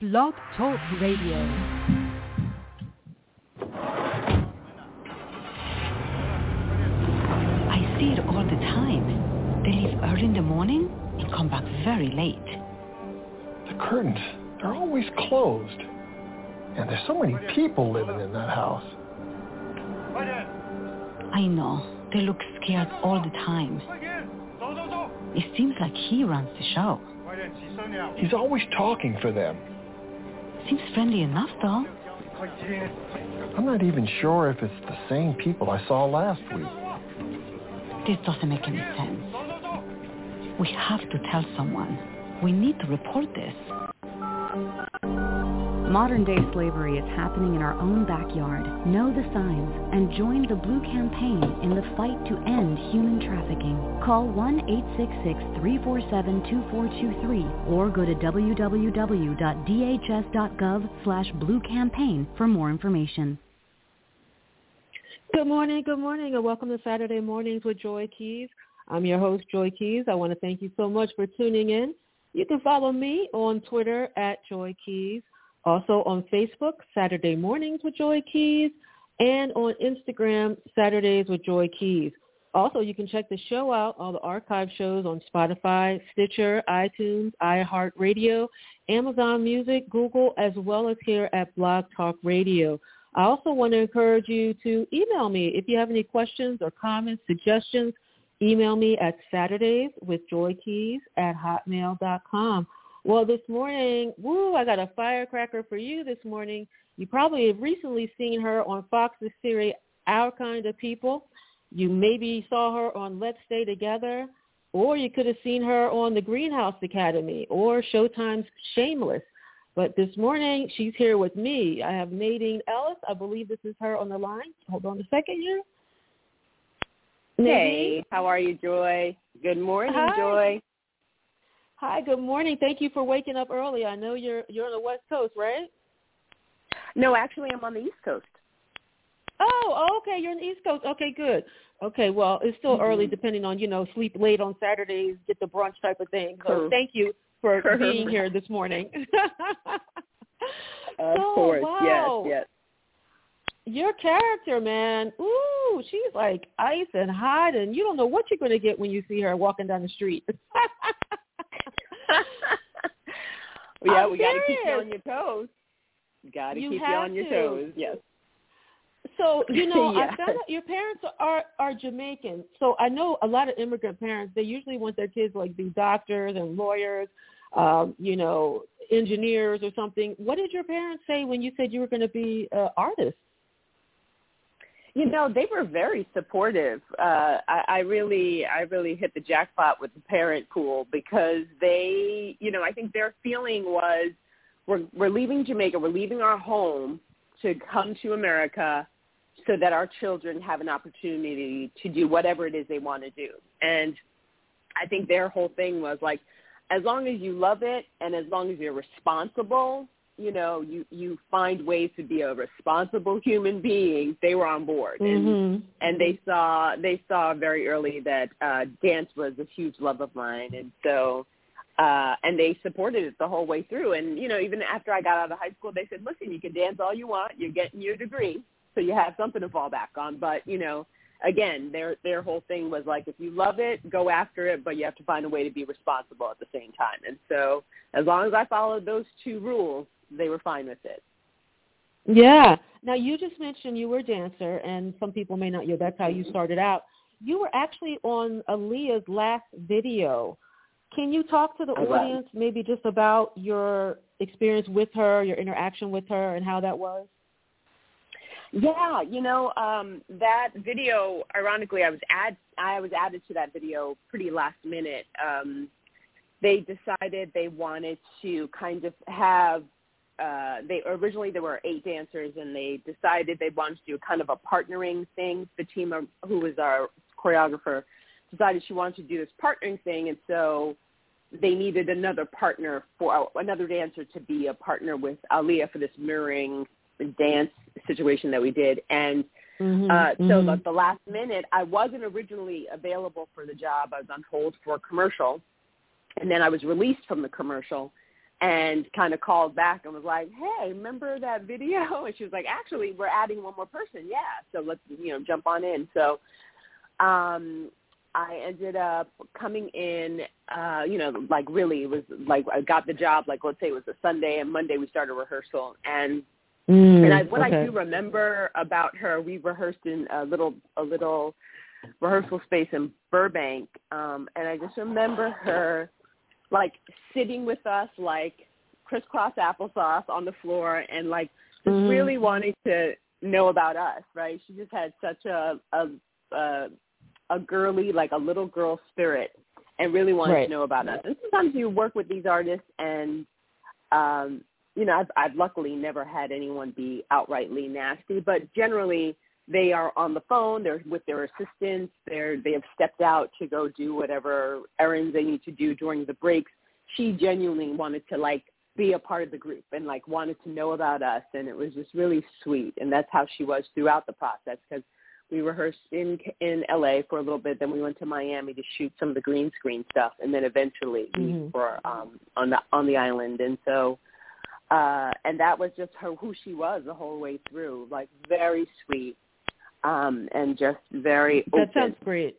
Blog Talk Radio. I see it all the time. They leave early in the morning and come back very late. The curtains, they're always closed. And there's so many people living in that house. I know. They look scared all the time. It seems like he runs the show. He's always talking for them. Seems friendly enough, though. I'm not even sure if it's the same people I saw last week. This doesn't make any sense. We have to tell someone. We need to report this. Modern day slavery is happening in our own backyard. Know the signs and join the Blue Campaign in the fight to end human trafficking. Call 1-866-347-2423 or go to www.dhs.gov slash for more information. Good morning, good morning, and welcome to Saturday Mornings with Joy Keys. I'm your host, Joy Keys. I want to thank you so much for tuning in. You can follow me on Twitter at Joy Keys. Also on Facebook, Saturday Mornings with Joy Keys, and on Instagram, Saturdays with Joy Keys. Also, you can check the show out, all the archive shows on Spotify, Stitcher, iTunes, iHeartRadio, Amazon Music, Google, as well as here at Blog Talk Radio. I also want to encourage you to email me if you have any questions or comments, suggestions. Email me at Saturdays with Joy Keys at hotmail.com. Well, this morning, woo, I got a firecracker for you this morning. You probably have recently seen her on Fox's series, Our Kind of People. You maybe saw her on Let's Stay Together, or you could have seen her on The Greenhouse Academy or Showtime's Shameless. But this morning, she's here with me. I have Nadine Ellis. I believe this is her on the line. Hold on a second here. Hey, how are you, Joy? Good morning, Hi. Joy. Hi, good morning. Thank you for waking up early. I know you're you're on the West Coast, right? No, actually, I'm on the East Coast. Oh, okay. You're on the East Coast. Okay, good. Okay, well, it's still mm-hmm. early, depending on you know sleep late on Saturdays, get the brunch type of thing. So thank you for being here this morning. Of So, course, wow. yes, yes. Your character, man. Ooh, she's like ice and hot, and you don't know what you're going to get when you see her walking down the street. yeah, I'm we got to keep you on your toes. Got to keep you on your to. toes. Yes. So you know, Yeah. I found out your parents are are Jamaican. So I know a lot of immigrant parents. They usually want their kids like be doctors and lawyers, um, you know, engineers or something. What did your parents say when you said you were going to be an artist? You know, they were very supportive. Uh, I, I really, I really hit the jackpot with the parent pool because they, you know, I think their feeling was, we're we're leaving Jamaica, we're leaving our home to come to America, so that our children have an opportunity to do whatever it is they want to do. And I think their whole thing was like, as long as you love it and as long as you're responsible, you know, you you find ways to be a responsible human being. They were on board, and Mm-hmm. and they saw they saw very early that uh, dance was a huge love of mine, and so uh, and they supported it the whole way through. And you know, even after I got out of high school, they said, "Listen, you can dance all you want. You're getting your degree, so you have something to fall back on." But you know, again, their their whole thing was like, if you love it, go after it, but you have to find a way to be responsible at the same time. And so, as long as I followed those two rules, they were fine with it. Yeah. Now you just mentioned you were a dancer, and some people may not know that's how you started out. You were actually on Aaliyah's last video. Can you talk to the I was. audience maybe just about your experience with her, your interaction with her, and how that was? Yeah, you know, um, that video. Ironically, I was add I was added to that video pretty last minute. Um, they decided they wanted to kind of have. Uh, they originally there were eight dancers, and they decided they wanted to do kind of a partnering thing. Fatima, who was our choreographer, decided she wanted to do this partnering thing, and so they needed another partner for another dancer to be a partner with Aaliyah for this mirroring dance situation that we did. And Mm-hmm. uh, so the, the last minute, I wasn't originally available for the job. I was on hold for a commercial, and then I was released from the commercial. And kind of called back and was like, "Hey, remember that video?" And she was like, "Actually, we're adding one more person. Yeah, so let's you know jump on in." So um I ended up coming in, uh, you know, like really it was like I got the job, like let's say it was a Sunday and Monday we started rehearsal and Mm, and I, what okay. I do remember about her, we rehearsed in a little a little rehearsal space in Burbank, um, and I just remember her like sitting with us like crisscross applesauce on the floor and like just Mhm. really wanting to know about us, right? She just had such a a a, a girly like a little girl spirit and really wanted Right. to know about us. And sometimes you work with these artists and um you know, I've, I've luckily never had anyone be outrightly nasty, but generally they are on the phone, they're with their assistants, they're they have stepped out to go do whatever errands they need to do during the breaks. She genuinely wanted to like be a part of the group and like wanted to know about us and it was just really sweet and that's how she was throughout the process because we rehearsed in in LA for a little bit then we went to Miami to shoot some of the green screen stuff and then eventually we Mhm. were um on the on the island and so uh and that was just her who she was the whole way through like very sweet um and just very That sounds great.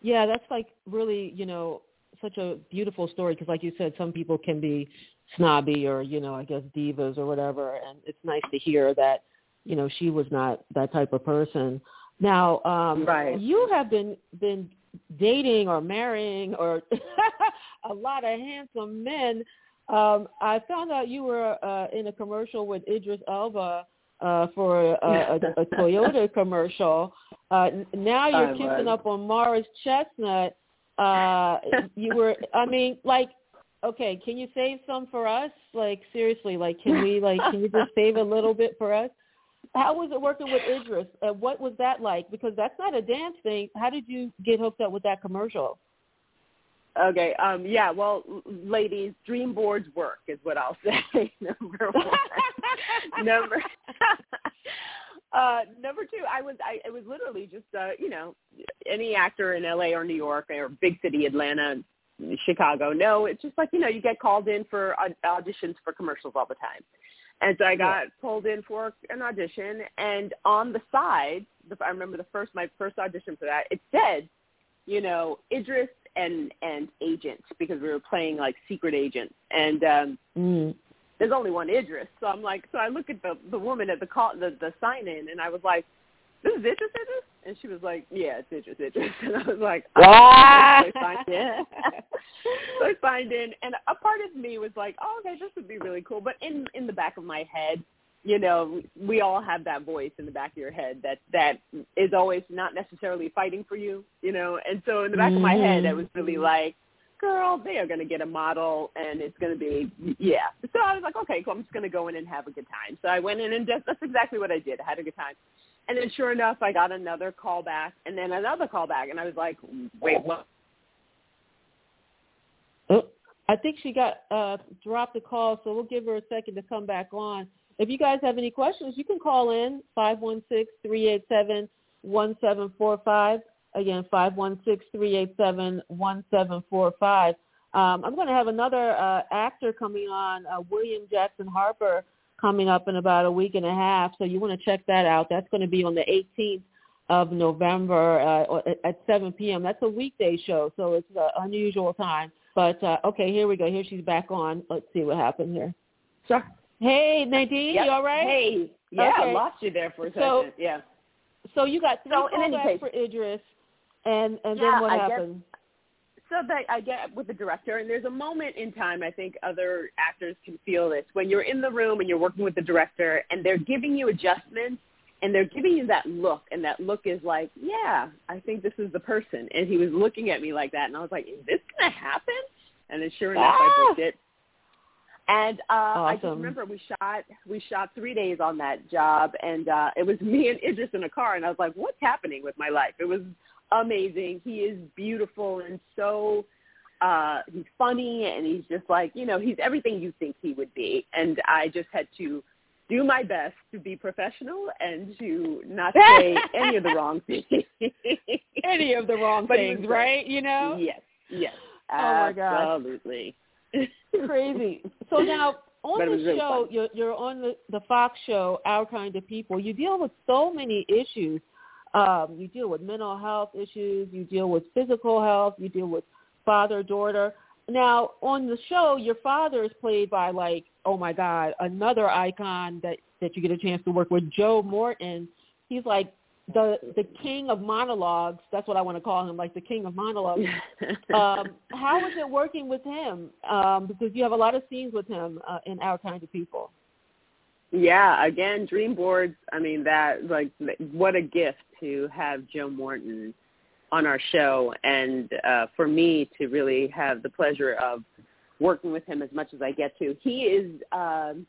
Yeah, that's like really, you know, such a beautiful story because, like you said, some people can be snobby or, you know, I guess divas or whatever, and it's nice to hear that, you know, she was not that type of person. Now, um, Right. you have been been dating or marrying or a lot of handsome men. Um, I found out you were uh, in a commercial with Idris Elba uh, for a, a, a Toyota commercial. Uh, now you're I kissing was. up on Morris Chestnut. Uh, you were, I mean, like, okay, can you save some for us? Like, seriously, like, can we, like, can you just save a little bit for us? How was it working with Idris? Uh, what was that like? Because that's not a dance thing. How did you get hooked up with that commercial? Okay. Um, yeah. Well, ladies, dream boards work is what I'll say. number one. number. uh, number two, I was. I it was literally just. Uh, you know, any actor in L.A. or New York or big city, Atlanta, Chicago. No, it's just like you know, you get called in for aud- auditions for commercials all the time. And so I got pulled in for an audition, and on the side, the, I remember the first my first audition for that. It said, you know, Idris and and agent because we were playing like secret agents, and um, Mm. there's only one Idris. So I'm like, so I look at the the woman at the call the the sign in, and I was like, this is Idris Idris, and she was like, yeah, it's Idris Idris, and I was like, oh. so I signed in. so I signed in, and a part of me was like, oh, okay, this would be really cool. But in in the back of my head, you know, we all have that voice in the back of your head that that is always not necessarily fighting for you, you know. And so in the back of my head, I was really like, girl, they are going to get a model, and it's going to be yeah. So I was like, okay, cool. I'm just going to go in and have a good time. So I went in, and just, that's exactly what I did. I had a good time. And then sure enough, I got another call back, and then another call back, and I was like, wait, what? Oh, I think she got uh, dropped the call, so we'll give her a second to come back on. If you guys have any questions, you can call in five one six three eight seven one seven four five. Again, five one six three eight seven one seven four five. Um, I'm going to have another uh, actor coming on, uh, William Jackson Harper, coming up in about a week and a half. So you want to check that out. That's going to be on the 18th of November uh, at 7 p.m. That's a weekday show, so it's an unusual time. But uh, okay, here we go. Here she's back on. Let's see what happened here. Sure. Hey, Nadine, Yep. you all right? Hey, yeah, Okay. I lost you there for a second. Yeah. So you got three So, in any callbacks case- for Idris, and and Yeah, then what I guess- so that I get with the director, and there's a moment in time I think other actors can feel this when you're in the room and you're working with the director, and they're giving you adjustments, and they're giving you that look, and that look is like, yeah, I think this is the person, and he was looking at me like that, and I was like, is this gonna happen? And then sure enough, I Ah! booked it. And uh I just remember we shot we shot three days on that job, and uh it was me and Idris in a car, and I was like, what's happening with my life? It was amazing. He is beautiful and so uh he's funny and he's just like, you know, he's everything you think he would be. And I just had to do my best to be professional and to not say any of the wrong things. Any of the wrong But things, right? You know. Yes, yes. Oh my gosh. Absolutely. Crazy. So now on But the show, you're, you're on the, the Fox show, Our Kind of People. You deal with so many issues. Um, you deal with mental health issues. You deal with physical health. You deal with father daughter. Now on the show, your father is played by like, oh my God, another icon that that you get a chance to work with, Joe Morton. He's like the the king of monologues. That's what I want to call him, like the king of monologues. um, how was it working with him? Um, because you have a lot of scenes with him uh, in Our Kind of People. Yeah, again, dream boards. I mean, that like what a gift to have Joe Morton on our show, and uh, for me to really have the pleasure of working with him as much as I get to. He is um,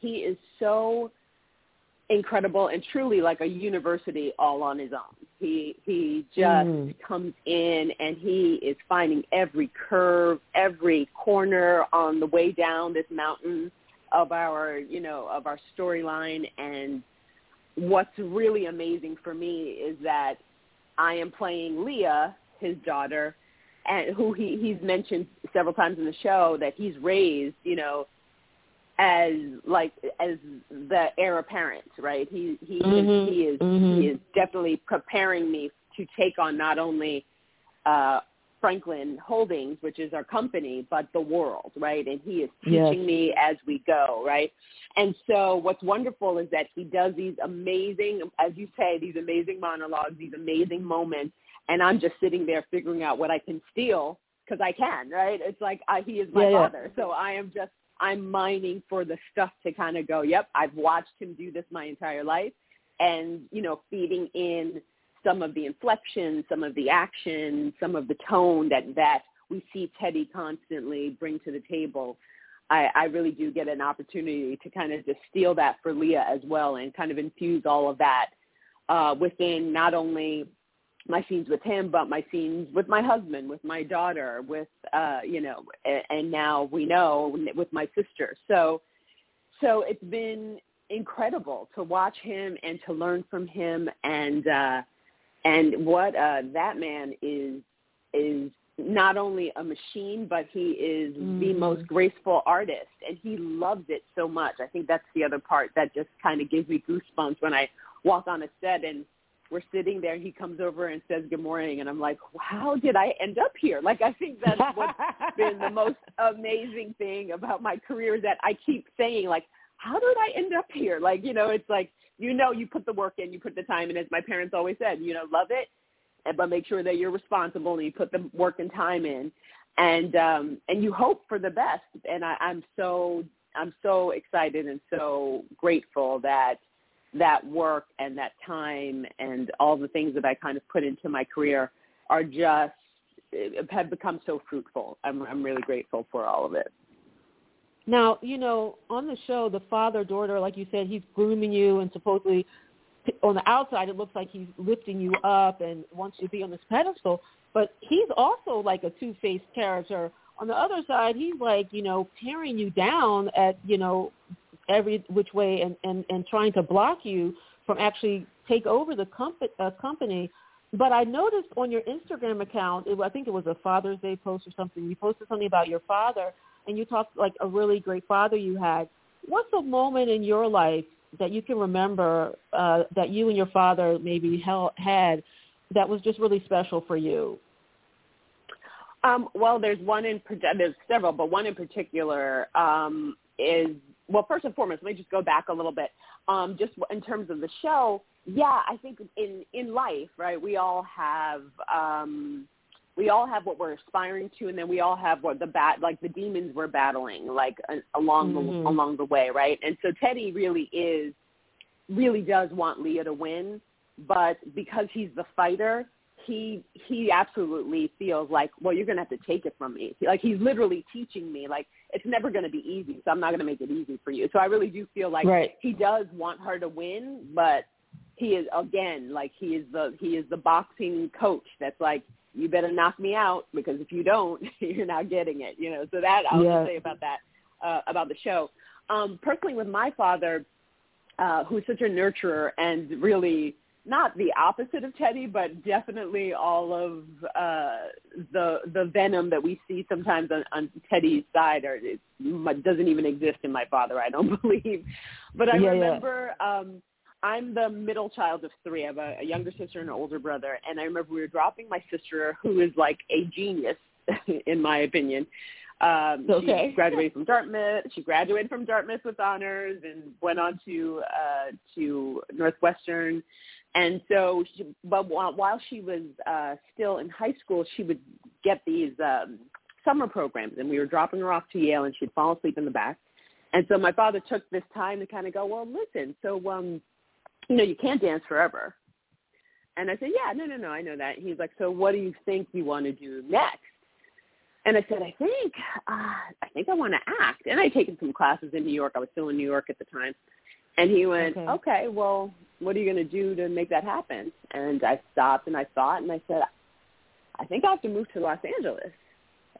he is so incredible and truly like a university all on his own. He he just Mhm. comes in and he is finding every curve, every corner on the way down this mountain of our, you know, of our storyline and what's really amazing for me is that I am playing Leah, his daughter, and who he he's mentioned several times in the show that he's raised, you know, as like as the heir apparent, right? He he Mhm, is he is mhm. he is definitely preparing me to take on not only uh Franklin Holdings, which is our company, but the world, right? And he is Yes. teaching me as we go, right? And so what's wonderful is that he does these amazing, as you say, these amazing monologues, these amazing moments, and I'm just sitting there figuring out what I can steal because I can, right? It's like I, he is my Yeah, yeah. father, so I am just I'm mining for the stuff to kind of go. Yep, I've watched him do this my entire life, and you know, feeding in some of the inflection, some of the action, some of the tone that that we see Teddy constantly bring to the table. I, I really do get an opportunity to kind of just steal that for Leah as well and kind of infuse all of that uh, within not only my scenes with him, but my scenes with my husband, with my daughter, with uh, you know, and, and now we know with my sister. So, so it's been incredible to watch him and to learn from him, and uh, and what uh, that man is is not only a machine, but he is the Mhm. most graceful artist, and he loves it so much. I think that's the other part that just kind of gives me goosebumps when I walk on a set and we're sitting there. And he comes over and says good morning, and I'm like, how did I end up here? Like I think that's what's been the most amazing thing about my career is that I keep saying like, how did I end up here? Like you know, it's like you know, you put the work in, you put the time in. As my parents always said, you know, love it, and- but make sure that you're responsible and you put the work and time in, and um, and you hope for the best. And I, I'm so I'm so excited and so grateful that that work and that time and all the things that I kind of put into my career are just eh, have become so fruitful. I'm I'm really grateful for all of it. Now, you know, on the show, the father daughter, like you said, he's grooming you, and supposedly on the outside, it looks like he's lifting you up and wants you to be on this pedestal. But he's also like a two-faced character. On the other side, he's like, you know, tearing you down at, you know, every which way and and and trying to block you from actually take over the comp- uh, company. But I noticed on your Instagram account, it, I think it was a Father's Day post or something. You posted something about your father, and you talked like a really great father you had. What's a moment in your life that you can remember uh, that you and your father maybe held, had that was just really special for you? Um, well, there's one in there's several, but one in particular um, is well. First and foremost, let me just go back a little bit. Um, just in terms of the show, yeah, I think in in life, right? We all have um, we all have what we're aspiring to, and then we all have what the bat like the demons we're battling, like uh, along Mhm. the along the way, right? And so Teddy really is really does want Leah to win, but because he's the fighter, he he absolutely feels like, well, you're gonna have to take it from me. Like he's literally teaching me, like it's never gonna be easy, so I'm not gonna make it easy for you. So I really do feel like Right. he does want her to win, but he is again like he is the he is the boxing coach that's like you better knock me out because if you don't you're not getting it you know so that i'll Yeah. say about that uh about the show um personally with my father uh who's such a nurturer and really not the opposite of Teddy, but definitely all of uh, the the venom that we see sometimes on, on Teddy's side, or it doesn't even exist in my father. I don't believe. But I Yeah, yeah. remember um, I'm the middle child of three. I have a, a younger sister and an older brother, and I remember we were dropping my sister, who is like a genius in my opinion. Um, Okay. She graduated from Dartmouth. She graduated from Dartmouth with honors and went on to uh, to Northwestern. And so, she, but while, while she was uh, still in high school, she would get these um, summer programs, and we were dropping her off to Yale, and she'd fall asleep in the back. And so my father took this time to kind of go, well, listen, so um, you know, you can't dance forever. And I said, yeah, no, no, no, I know that. He's like, so what do you think you want to do next? And I said, I think, uh, I think I want to act. And I'd taken some classes in New York. I was still in New York at the time. And he went, Okay. okay, well, what are you going to do to make that happen? And I stopped and I thought and I said, I think I have to move to Los Angeles.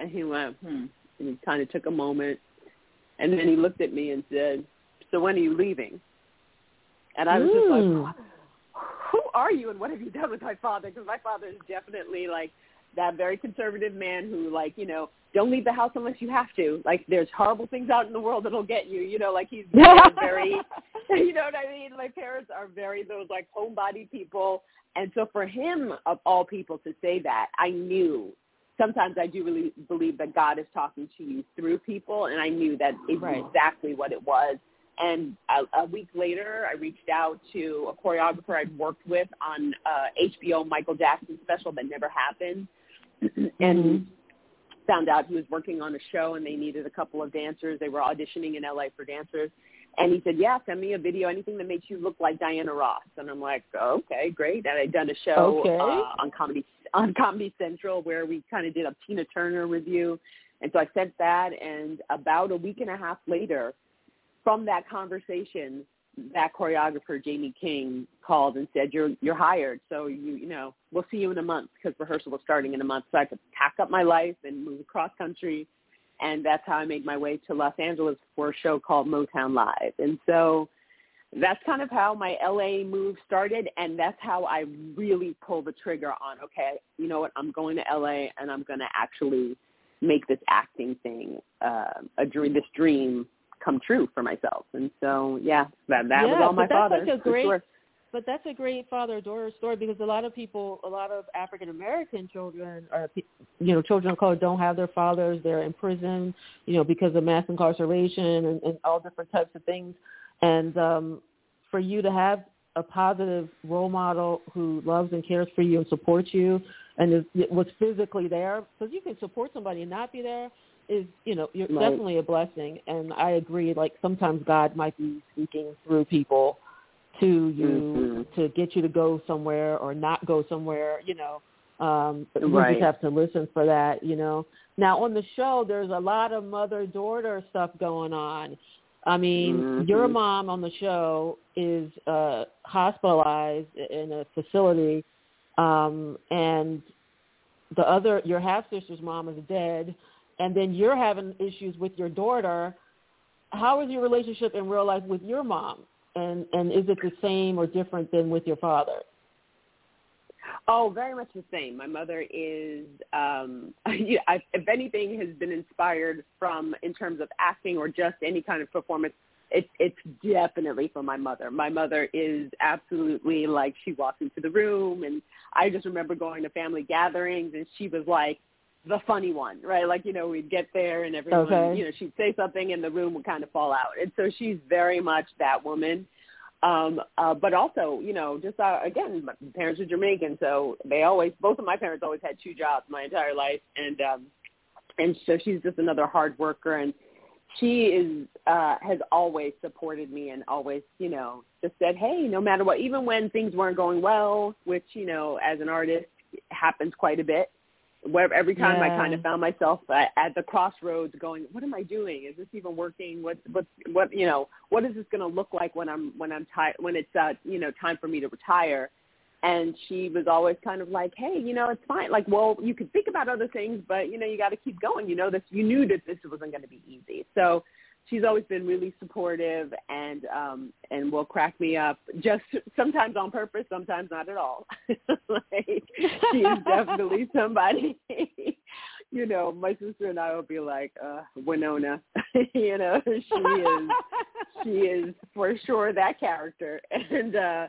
And he went, hmm. And he kind of took a moment. And then he looked at me and said, so when are you leaving? And I was just Mm. like, who are you and what have you done with my father? Because my father is definitely like that very conservative man who like, you know, don't leave the house unless you have to. Like there's horrible things out in the world that'll get you, you know, like he's very, you know what I mean? My parents are very those like homebody people. And so for him, of all people, to say that, I knew sometimes I do really believe that God is talking to you through people, and I knew that is Right. exactly what it was. And a, a week later, I reached out to a choreographer I'd worked with on uh, HBO Michael Jackson special that never happened, and Mhm. found out he was working on a show and they needed a couple of dancers. They were auditioning in LA for dancers. And he said, yeah, send me a video, anything that makes you look like Diana Ross. And I'm like, okay, great. And I'd done a show Okay. uh, on Comedy on Comedy Central where we kind of did a Tina Turner revue. And so I sent that, and about a week and a half later, from that conversation, that choreographer Jamie King called and said, "You're you're hired. So you you know we'll see you in a month because rehearsal was starting in a month. So I could pack up my life and move across country, and that's how I made my way to Los Angeles for a show called Motown Live. And so that's kind of how my LA move started, and that's how I really pulled the trigger on. Okay, you know what? I'm going to LA, and I'm going to actually make this acting thing uh, a dream. This dream come true for myself. And so, yeah, that that was all my but that's father. like a great- sure. But that's a great father-daughter story because a lot of people, a lot of African American children, or pe- you know, children of color don't have their fathers. They're in prison, you know, because of mass incarceration and, and all different types of things. And um, for you to have a positive role model who loves and cares for you and supports you, and is, was physically there, because you can support somebody and not be there, is you know, you're Right. definitely a blessing. And I agree. Like sometimes God might be speaking through people to you Mhm. to get you to go somewhere or not go somewhere, you know. Um but we Right. just have to listen for that, you know. Now on the show there's a lot of mother daughter stuff going on. I mean, Mhm. your mom on the show is uh hospitalized in a facility um and the other your half sister's mom is dead and then you're having issues with your daughter. How is your relationship in real life with your mom? And and is it the same or different than with your father? Oh, very much the same. My mother is, um, yeah, I, if anything, has been inspired from in terms of acting or just any kind of performance. It's it's definitely from my mother. My mother is absolutely like she walks into the room, and I just remember going to family gatherings, and she was like the funny one, right? Like you know, we'd get there, and everyone, Okay. you know, she'd say something, and the room would kind of fall out. And so she's very much that woman um uh but also you know just uh, again my parents are jamaican so they always both of my parents always had two jobs my entire life and um and so she's just another hard worker and she is uh has always supported me and always you know just said hey no matter what even when things weren't going well which you know as an artist happens quite a bit where every time I kind of found myself at, at the crossroads going, what am I doing? Is this even working? What what what you know, what is this going to look like when I'm when I'm ti- when it's uh, you know, time for me to retire? And she was always kind of like, "Hey, you know, it's fine. Like, well, you could think about other things, but you know, you got to keep going. You know, this you knew that this wasn't going to be easy." So she's always been really supportive and um and will crack me up just sometimes on purpose sometimes not at all. Like she's definitely somebody you know my sister and i will be like uh winona. You know she is she is for sure that character. And uh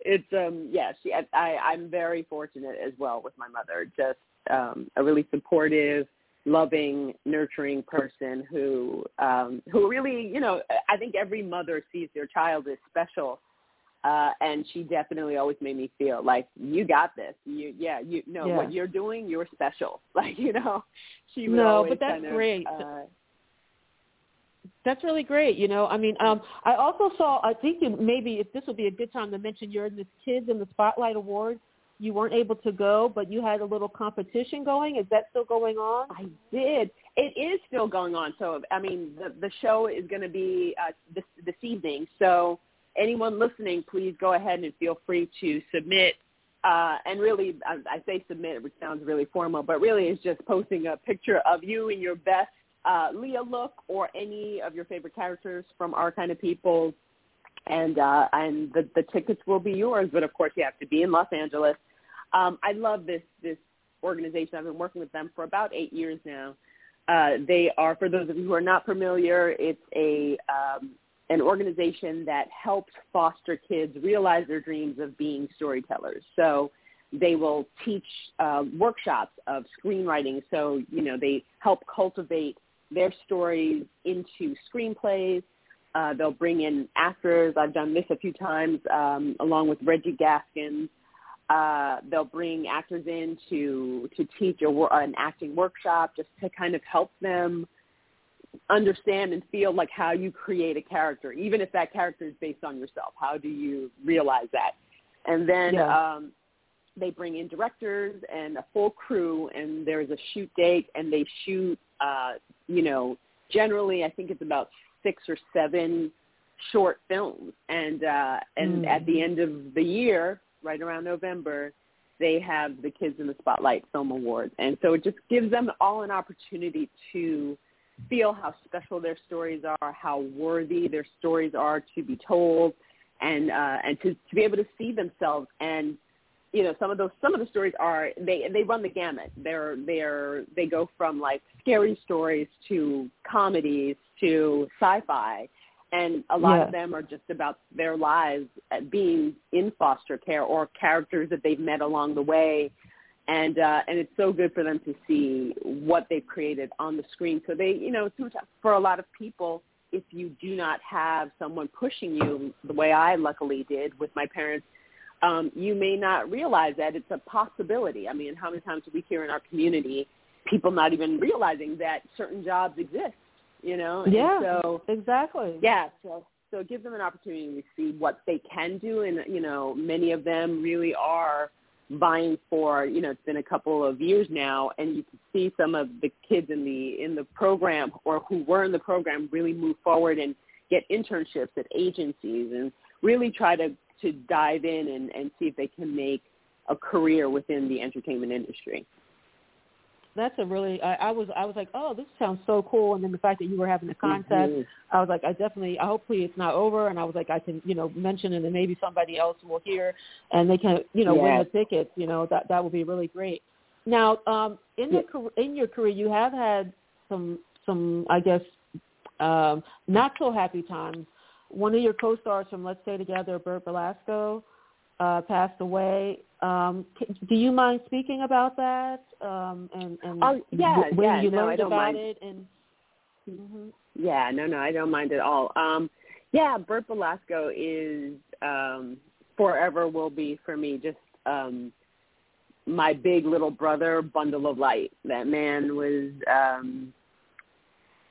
it's um yeah she I, i'm very fortunate as well with my mother. Just um a really supportive loving, nurturing person who um, who really, you know, I think every mother sees their child as special. Uh, and she definitely always made me feel like you got this. You, yeah, you know yeah. what you're doing. You're special. Like you know, she would no, but that's kind of, great. Uh, that's really great. You know, I mean, um, I also saw. I think maybe if this would be a good time to mention, you're in this Kids in the Spotlight Awards you weren't able to go, but you had a little competition going. Is that still going on? I did. It is still going on. So I mean, the the show is going to be uh, this this evening. So anyone listening, please go ahead and feel free to submit. Uh, and really, I, I say submit, which sounds really formal, but really it's just posting a picture of you in your best uh, Leah look or any of your favorite characters from our kind of people and uh, and the, the tickets will be yours. But of course, you have to be in Los Angeles. Um, I love this this organization. I've been working with them for about eight years now. Uh, they are, for those of you who are not familiar, it's a um, an organization that helps foster kids realize their dreams of being storytellers. So they will teach uh, workshops of screenwriting. So you know they help cultivate their stories into screenplays. Uh, they'll bring in actors. I've done this a few times um, along with Reggie Gaskins uh, they'll bring actors in to to teach a, an acting workshop just to kind of help them understand and feel like how you create a character, even if that character is based on yourself. How do you realize that? And then yeah. um, they bring in directors and a full crew, and there's a shoot date, and they shoot, uh, you know, generally I think it's about six or seven short films, and uh, and mm. at the end of the year, right around November, they have the Kids in the Spotlight Film Awards. And so it just gives them all an opportunity to feel how special their stories are, how worthy their stories are to be told, and uh, and to, to be able to see themselves. And you know, some of those some of the stories are they they run the gamut. They're they're they go from like scary stories to comedies to sci-fi and a lot of them are just about their lives being in foster care or characters that they've met along the way. And uh and it's so good for them to see what they've created on the screen. So they you know for a lot of people if you do not have someone pushing you the way I luckily did with my parents um you may not realize that it's a possibility. I mean how many times do we hear in our community people not even realizing that certain jobs exist you know? Yeah. And so exactly. Yeah. So so it gives them an opportunity to see what they can do, and you know, many of them really are vying for. You know, it's been a couple of years now, and you can see some of the kids in the in the program or who were in the program really move forward and get internships at agencies and really try to to dive in and, and see if they can make a career within the entertainment industry that's a really I, I was I was like, oh, this sounds so cool. And then the fact that you were having a contest, mm-hmm. I was like, I definitely, I hopefully it's not over. And I was like, I can, you know, mention it, and maybe somebody else will hear, and they can, you know, yes. win the tickets. You know, that that would be really great. Now, um, in the in your career, you have had some some, I guess, um, not so happy times. One of your co-stars from Let's Stay Together, Bert Belasco, uh, passed away. Um, do you mind speaking about that? Um, and, and oh, yeah, when yeah, you no, learned about mind. it? And mm-hmm. yeah, no, no, I don't mind at all. Um, yeah, Bert Belasco is um, forever will be for me just um, my big little brother bundle of light. That man was, um,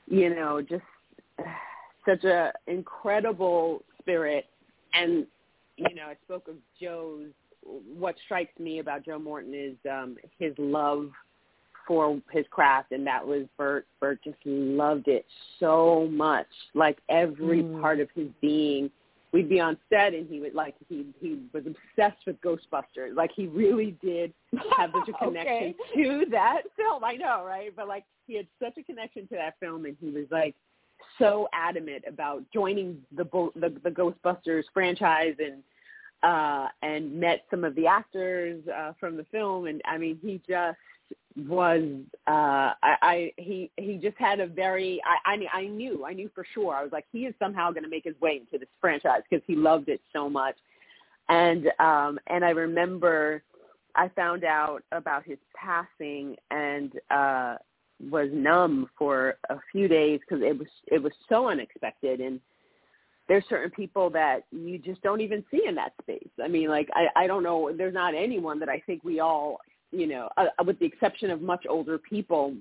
you know, just such a incredible spirit and you know, I spoke of Joe's. What strikes me about Joe Morton is um, his love for his craft, and that was Bert. Bert just loved it so much, like every mm. part of his being. We'd be on set, and he would like he he was obsessed with Ghostbusters. Like he really did have such a connection okay. to that film. I know, right? But like he had such a connection to that film, and he was like so adamant about joining the the, the Ghostbusters franchise and uh and met some of the actors uh from the film. And I mean he just was uh I, I he he just had a very I, I I knew I knew for sure. I was like he is somehow going to make his way into this franchise because he loved it so much. And um and I remember I found out about his passing and uh was numb for a few days because it was it was so unexpected and there's certain people that you just don't even see in that space. I mean, like I, I don't know. There's not anyone that I think we all, you know, uh, with the exception of much older people,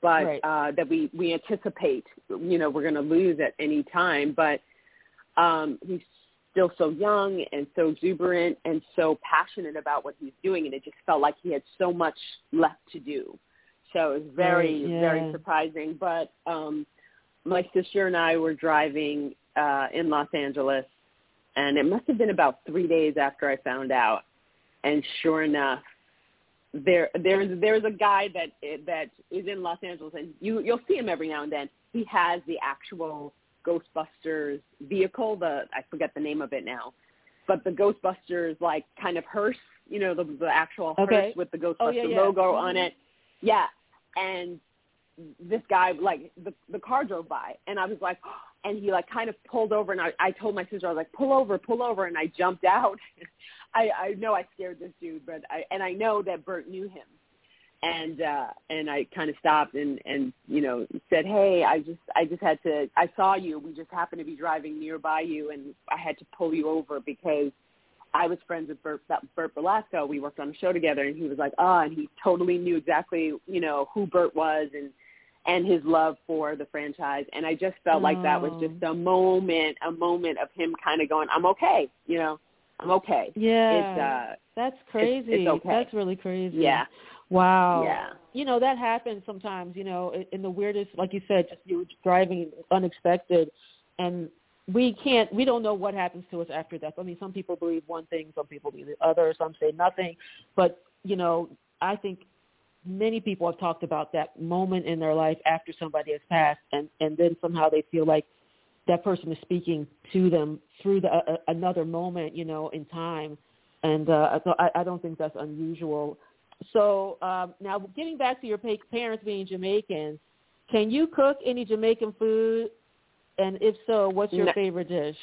but Right. uh, that we we anticipate, you know, we're going to lose at any time. But um, he's still so young and so exuberant and so passionate about what he's doing, and it just felt like he had so much left to do. So it was very yeah. very surprising. But um, my sister and I were driving uh, in Los Angeles, and it must have been about three days after I found out. And sure enough, there there's there's a guy that that is in Los Angeles, and you you'll see him every now and then. He has the actual Ghostbusters vehicle. The I forget the name of it now, but the Ghostbusters like kind of hearse, you know, the the actual Okay. hearse with the Ghostbuster Oh, yeah, yeah. logo on Mhm. it. Yeah, and this guy like the the car drove by and I was like and he like kind of pulled over and I I told my sister I was like pull over pull over and I jumped out. I I know I scared this dude but I and I know that Bert knew him. And uh and I kind of stopped and and you know said hey I just I just had to I saw you. We just happened to be driving nearby you and I had to pull you over because I was friends with Bert, Bert Belasco. We worked on a show together, and he was like, "Ah," and he totally knew exactly, you know, who Bert was and and his love for the franchise. And I just felt like that was Oh. just a moment, a moment of him kind of going, "I'm okay," you know, "I'm okay." Yeah. It's uh, That's crazy. it's okay. That's really crazy. yeah, Wow. yeah, You know, that happens sometimes, you know, in- in the weirdest, like you said, just you were driving unexpected and we can't, we don't know what happens to us after death. I mean, some people believe one thing, some people believe the other, some say nothing. But, you know, I think many people have talked about that moment in their life after somebody has passed and, and then somehow they feel like that person is speaking to them through the, uh, another moment, you know, in time. And uh, so I, I don't think that's unusual. So um, now, getting back to your parents being Jamaican, can you cook any Jamaican food? And if so, what's your No. favorite dish?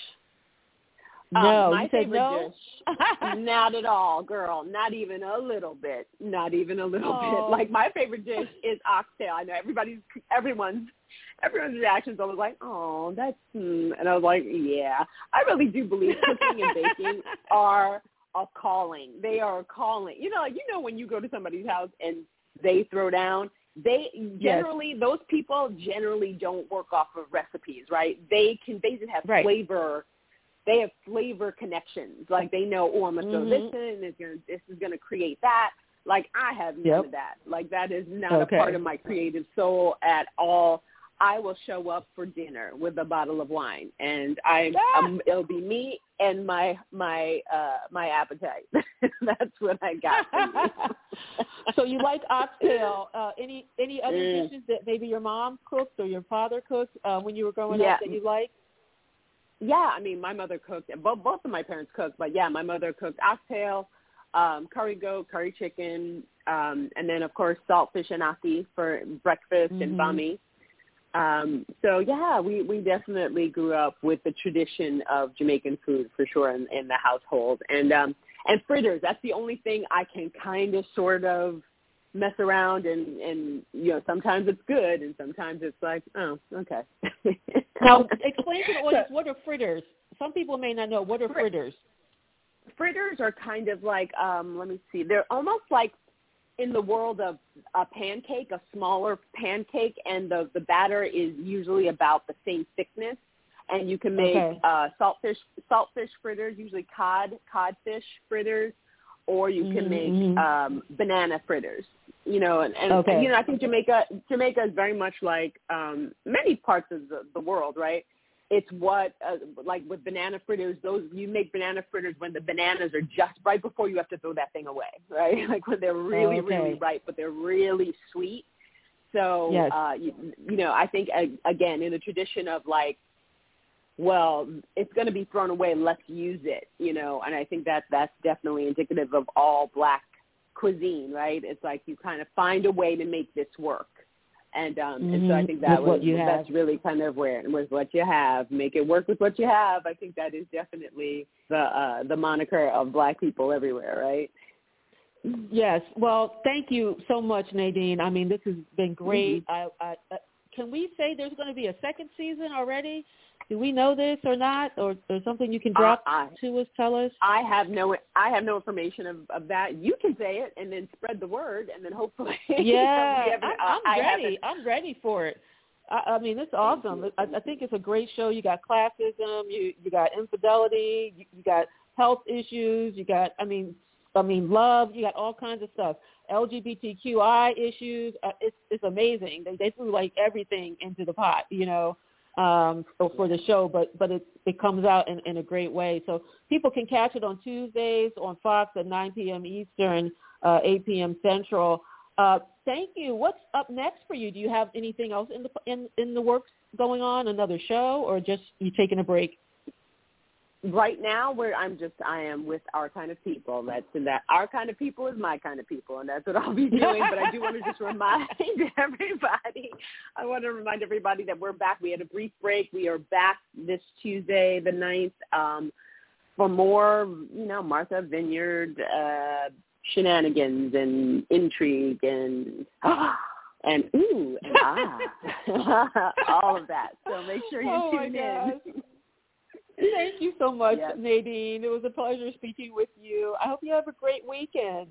Um, no, my favorite no. dish Not at all, girl. Not even a little bit. Not even a little Oh. bit. Like my favorite dish is oxtail. I know everybody's everyone's everyone's reactions always like, "Oh, that's," hmm. and I was like, "Yeah." I really do believe cooking and baking are a calling. They are a calling. You know, like you know when you go to somebody's house and they throw down. They generally those people generally don't work off of recipes, right? They can they just have Right. flavor they have flavor connections. Like they know, oh, I'm gonna throw this mm-hmm. in. It's gonna, this is gonna create that. Like I have none Yep. of that. Like that is not Okay. a part of my creative soul at all. I will show up for dinner with a bottle of wine, and I Ah! um, it'll be me and my my uh my appetite. That's what I got. so you like oxtail? Uh, any any other Mm. dishes that maybe your mom cooked or your father cooked uh, when you were growing Yeah. up that you like? Yeah, I mean, my mother cooked. Both both of my parents cooked, but yeah, my mother cooked oxtail, um, curry goat, curry chicken, um, and then of course saltfish and nasi for breakfast Mhm. and bami. Um, so yeah, we we definitely grew up with the tradition of Jamaican food for sure in, in the household, and um, and fritters. That's the only thing I can kind of sort of mess around and and you know sometimes it's good and sometimes it's like oh okay Now, explain to the audience what are fritters. Some people may not know what are fritters. fritters are kind of like um let me see they're almost like in the world of a pancake a smaller pancake and the the batter is usually about the same thickness and you can make Okay. uh saltfish saltfish fritters usually cod codfish fritters or you can Mhm, make mhm. um banana fritters you know and, and Okay. you know i think jamaica jamaica is very much like um many parts of the, the world right it's what uh, like with banana fritters those you make banana fritters when the bananas are just right before you have to throw that thing away right like when they're really Okay. really ripe but they're really sweet So, yes. uh, you, you know, I think again in the tradition of like, well, it's going to be thrown away. Let's use it. You know, and I think that that's definitely indicative of all black cuisine, right? It's like you kind of find a way to make this work. And um mm-hmm. and so I think that with was you that's have. really kind of where with what you have, make it work with what you have. I think that is definitely the uh the moniker of black people everywhere, right? Yes. Well, thank you so much, Nadine. I mean, this has been great. Mm-hmm. I, I, can we say there's going to be a second season already? Do we know this or not, or, or something you can drop I, to us? Tell us. I have no I have no information of, of that. You can say it and then spread the word, and then hopefully. Yeah, I'm, I- I'm I ready. haven't- I'm ready for it. I, I mean, it's awesome. I, I think it's a great show. You got classism, you you got infidelity, you, you got health issues, you got I mean, I mean love, you got all kinds of stuff. LGBTQI issues. Uh, it's it's amazing. They they threw like everything into the pot, you know, um, for, the show. But but it it comes out in, in a great way. So people can catch it on Tuesdays on Fox at 9 p.m. Eastern, uh, 8 p.m. Central. Uh, thank you. What's up next for you? Do you have anything else in the in in the works going on? Another show, or just you taking a break? Right now where I'm just I am with our kind of people. That's and that our kind of people is my kind of people and that's what I'll be doing. but I do want to just remind everybody I want to remind everybody that we're back. We had a brief break. We are back this Tuesday, the ninth, um, for more, you know, Martha Vineyard uh shenanigans and intrigue and and ooh and ah all of that. So make sure you Oh, tune in. Thank you so much, Yes. Nadine. It was a pleasure speaking with you. I hope you have a great weekend.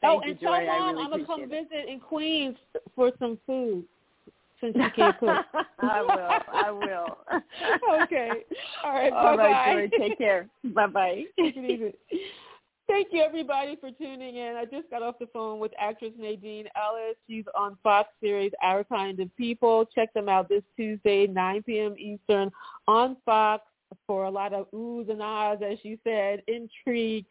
Thank oh, you, and Joy. tell mom really I'm gonna come it. visit in Queens for some food since you can't cook. I will. I will. okay. All right. All bye right. Joy. Take care. Bye bye. Take it easy. Thank you, everybody, for tuning in. I just got off the phone with actress Nadine Ellis. She's on Fox series Our Kind of People. Check them out this Tuesday, 9 p.m. Eastern on Fox for a lot of oohs and ahs, as you said, intrigue,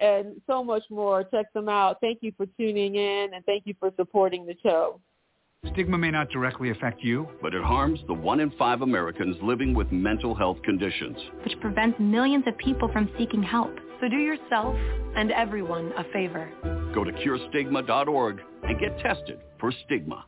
and so much more. Check them out. Thank you for tuning in, and thank you for supporting the show. Stigma may not directly affect you, but it harms the one in five Americans living with mental health conditions. which prevents millions of people from seeking help. So do yourself and everyone a favor. Go to curestigma.org and get tested for stigma.